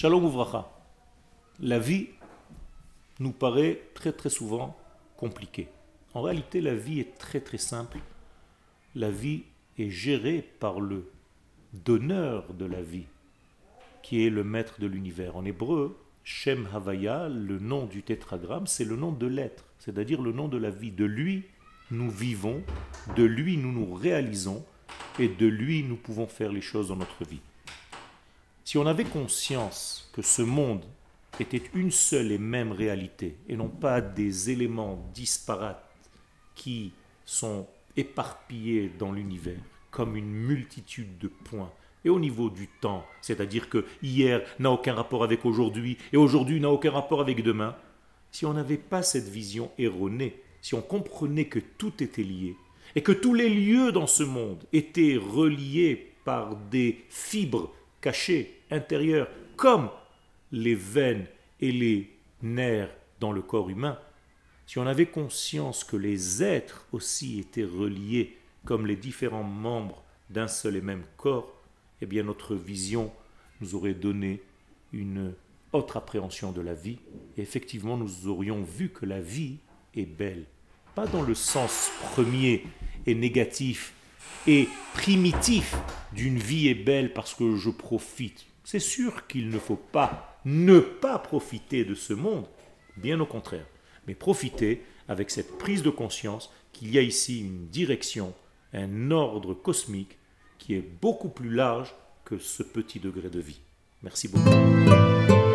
Shalom Ouvracha. La vie nous paraît très très souvent compliquée. En réalité, la vie est très très simple. La vie est gérée par le donneur de la vie, qui est le maître de l'univers. En hébreu, Shem Havaya, le nom du tétragramme, c'est le nom de l'être, c'est-à-dire le nom de la vie. De lui, nous vivons, de lui, nous nous réalisons, et de lui, nous pouvons faire les choses dans notre vie. Si on avait conscience que ce monde était une seule et même réalité, et non pas des éléments disparates qui sont éparpillés dans l'univers, comme une multitude de points, et au niveau du temps, c'est-à-dire que hier n'a aucun rapport avec aujourd'hui, et aujourd'hui n'a aucun rapport avec demain, si on n'avait pas cette vision erronée, si on comprenait que tout était lié, et que tous les lieux dans ce monde étaient reliés par des fibres cachées, intérieures, comme les veines et les nerfs dans le corps humain, si on avait conscience que les êtres aussi étaient reliés comme les différents membres d'un seul et même corps, eh bien notre vision nous aurait donné une autre appréhension de la vie. Et effectivement, nous aurions vu que la vie est belle. Pas dans le sens premier et négatif et primitif d'une vie est belle parce que je profite. C'est sûr qu'il ne faut pas ne pas profiter de ce monde, bien au contraire, mais profiter avec cette prise de conscience qu'il y a ici une direction, un ordre cosmique qui est beaucoup plus large que ce petit degré de vie. Merci beaucoup.